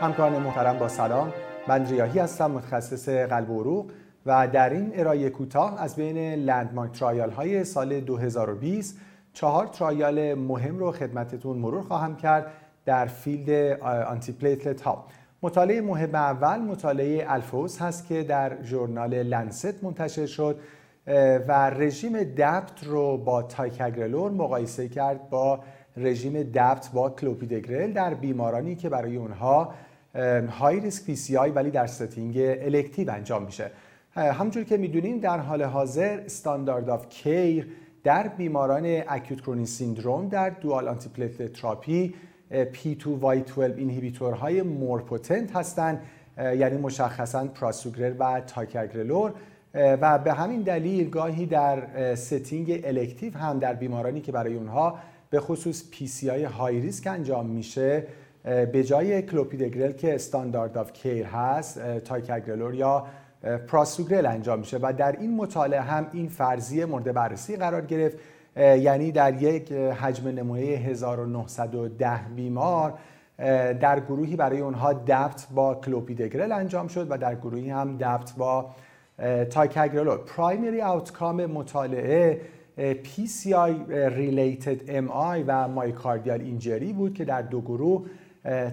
همکاران محترم با سلام. من ریاهی هستم متخصص قلب و عروق و در این ارائه کوتاه از بین landmark trial های سال 2020 چهار trial مهم رو خدمتتون مرور خواهم کرد در field antiplatelet ها. مطالعه مهم اول مطالعه ALPHEUS هست که در ژورنال Lancet منتشر شد و رژیم DAPT رو با ticagrelor مقایسه کرد با رژیم DAPT با کلوپیدگرل در بیمارانی که برای اونها high risk PCI ولی در setting elective انجام میشه. همونجور که می‌دونیم در حال حاضر standard of care در بیماران acute coronary syndrome در dual antiplatelet therapy P2Y12 inhibitor های more potent هستند یعنی مشخصا prasugrel و ticagrelor و به همین دلیل گاهی در setting elective هم در بیمارانی که برای اونها به خصوص PCI high risk انجام میشه به جای کلوپیدگرل که standard of care هست ticagrelor یا prasugrel انجام میشه و در این مطالعه هم این فرضیه مورد بررسی قرار گرفت. یعنی در یک حجم نمونه 1910 بیمار در گروهی برای اونها DAPT با کلوپیدگرل انجام شد و در گروهی هم DAPT با ticagrelor primary outcome مطالعه PCI related MI و myocardial injury بود که در دو گروه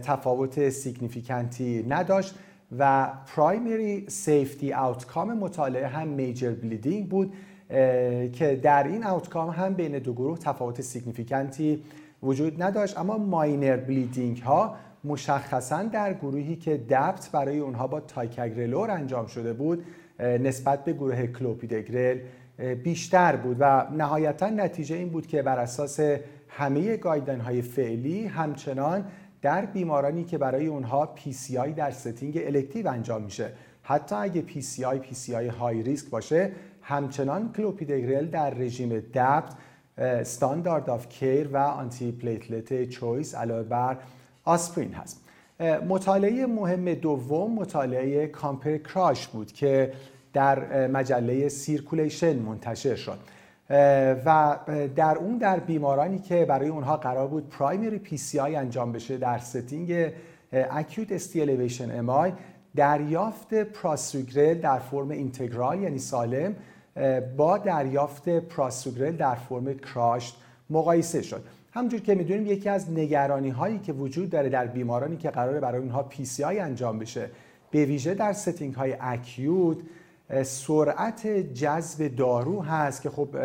تفاوت significant ی نداشت و primary safety outcome مطالعه هم major bleeding بود که در این outcome هم بین دو گروه تفاوت significant ی وجود نداشت. اما minor bleeding ها مشخصا در گروهی که DAPT برای اونها با ticagrelor انجام شده بود نسبت به گروه کلوپیدگرل بیشتر بود و نهایتا نتیجه این بود که بر اساس همه guideline های فعلی همچنان در بیمارانی که برای اونها PCI در setting elective انجام میشه. حتی اگه PCI PCI high risk باشه همچنان کلوپیدگرل در رژیم DAPT standard of care و antiplatelet choice علاوه بر آسپرین هست. مطالعه مهم دوم مطالعه COMPARE CRUSH بود که در مجله Circulation منتشر شد. و در اون در بیمارانی که برای اونها قرار بود primary PCI انجام بشه در setting acute ST elevation MI دریافت prasugrel در فرم integral یعنی سالم با دریافت prasugrel در فرم crushed مقایسه شد. همونجور که می‌دونیم یکی از نگرانی هایی که وجود داره در بیمارانی که قراره برای اونها PCI انجام بشه به ویژه در setting های acute سرعت جذب دارو هست که خب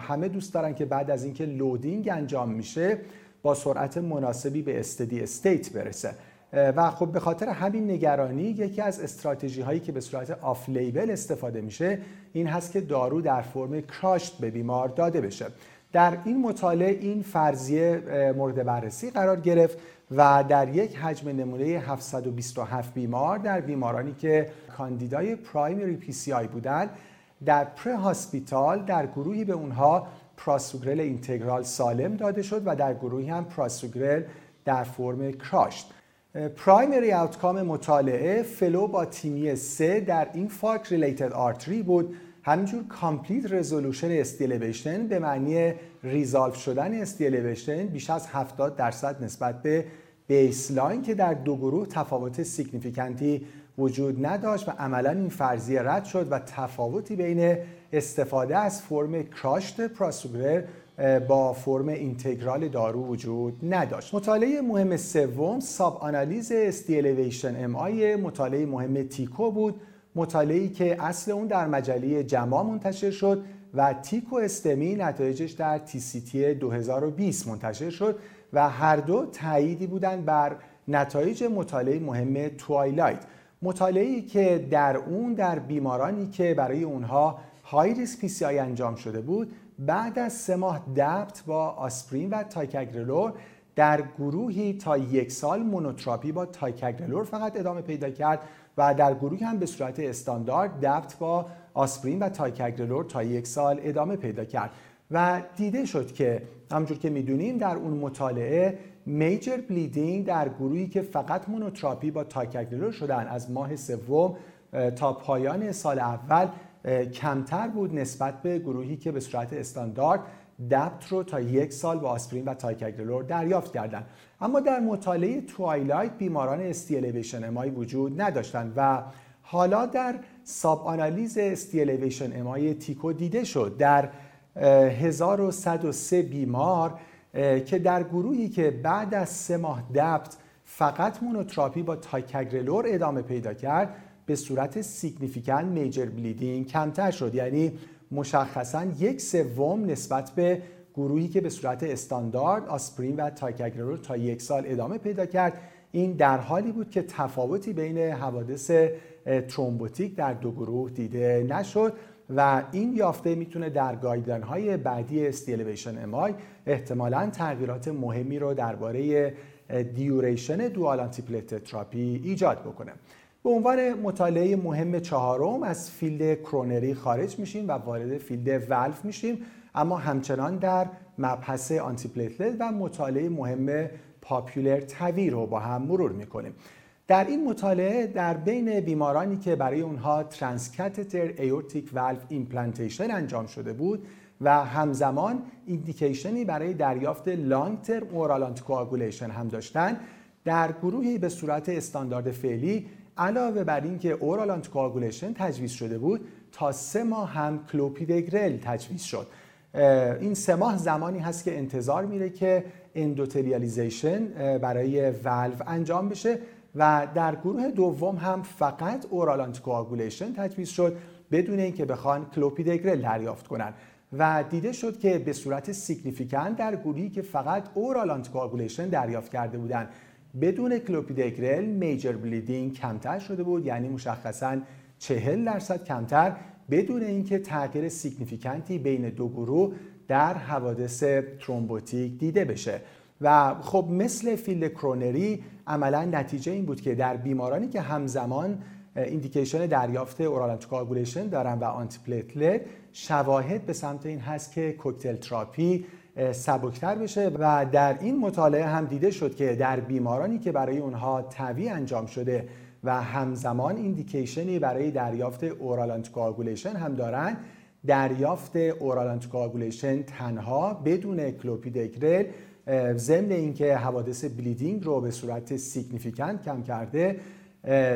همه دوست دارن که بعد از اینکه loading انجام میشه با سرعت مناسبی به steady state برسه. و خب به خاطر همین نگرانی یکی از استراتژی هایی که به صورت off label استفاده میشه این هست که دارو در فرم crushed به بیمار داده بشه. در این مطالعه این فرضیه مورد بررسی قرار گرفت و در یک حجم نمونه 727 بیمار در بیمارانی که کاندیدای primary PCI بودند در pre hospital در گروهی به اونها prasugrel integral سالم داده شد و در گروهی هم prasugrel در فرم crushed primary outcome مطالعه flow با TIMI 3 در infarct related artery بود همینجور complete resolution ST elevation به معنی resolve شدن ST elevation بیش از 70 درصد نسبت به baseline که در دو گروه تفاوت significant ی وجود نداشت و عملا این فرضیه رد شد و تفاوتی بین استفاده از فرم crushed prasugrel با فرم integral دارو وجود نداشت. مطالعه مهم سوم sub آنالیز ST elevation MI مطالعه مهم TICO بود. مطالعه‌ای که اصل اون در مجله JAMA منتشر شد و TICO-STEMI نتایجش در TCT 2020 منتشر شد و هر دو تاییدی بودند بر نتایج مطالعه مهم TWILIGHT. مطالعه‌ای که در اون در بیمارانی که برای اونها high risk PCI انجام شده بود بعد از سه ماه DAPT با آسپرین و ticagrelor در گروهی تا یک سال monotherapy با ticagrelor فقط ادامه پیدا کرد. و در گروهی هم به صورت استاندارد DAPT با آسپرین و ticagrelor تا یک سال ادامه پیدا کرد. و دیده شد که همونجور که می‌دونیم در اون مطالعه major bleeding در گروهی که فقط monotherapy با ticagrelor شدن از ماه سوم تا پایان سال اول کمتر بود نسبت به گروهی که به صورت استاندارد DAPT رو تا یک سال با آسپرین و ticagrelor دریافت کردند اما در مطالعه TWILIGHT بیماران ST elevation MI وجود نداشتند و حالا در sub-analysis ST elevation MI TICO دیده شد. در 1103 بیمار که در گروهی که بعد از سه ماه DAPT فقط monotherapy با ticagrelor ادامه پیدا کرد به صورت significant major bleeding کمتر شد. یعنی مشخصا یک سوم نسبت به گروهی که به صورت استاندارد آسپرین و ticagrelor تا یک سال ادامه پیدا کرد. این در حالی بود که تفاوتی بین حوادث thrombotic در دو گروه دیده نشد و این یافته می‌تونه در guideline های بعدی ST elevation MI احتمالا تغییرات مهمی رو درباره duration dual antiplatelet therapy ایجاد بکنه. به عنوان مطالعه مهم چهارم از field coronary خارج میشیم و وارد field valve میشیم. اما همچنان در مبحث antiplatelet و مطالعه مهم POPular TAVI رو با هم مرور می‌کنیم. در این مطالعه در بین بیمارانی که برای اونها transcatheter aortic valve implantation انجام شده بود و همزمان indication ی برای دریافت long term oral هم داشتن در گروهی به صورت استاندارد فعلی علاوه بر اینکه oral anticoagulation تجویز شده بود تا سه ماه هم کلوپیدگرل تجویز شد. این سه ماه زمانی هست که انتظار میره که endothelialization برای ولو انجام بشه و در گروه دوم هم فقط oral anticoagulation تجویز شد بدون اینکه بخوان کلوپیدگرل دریافت کنن. و دیده شد که به صورت significant در گروهی که فقط oral anticoagulation دریافت کرده بودند بدون clopidogrel major bleeding کمتر شده بود یعنی مشخصا 40 درصد کمتر بدون اینکه تغییر significant ی بین دو گروه در حوادث thrombotic دیده بشه. و خب مثل field coronary عملا نتیجه این بود که در بیمارانی که همزمان indication دریافت oral anticoagulation دارن و antiplatelet شواهد به سمت این هست که cocktail therapy سبکتر بشه و در این مطالعه هم دیده شد که در بیمارانی که برای اونها TAVI انجام شده و همزمان indication ی برای دریافت oral anticoagulation هم دارن دریافت oral anticoagulation تنها بدون کلوپیدگرل ضمن اینکه حوادث bleeding رو به صورت significant کم کرده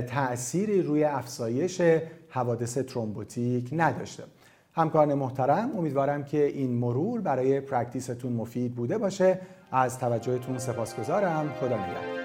تأثیری روی افزایش حوادث thrombotic نداشته. همکاران محترم امیدوارم که این مرور برای practice تون مفید بوده باشه. از توجهتون سپاسگزارم. خدا نگهدار.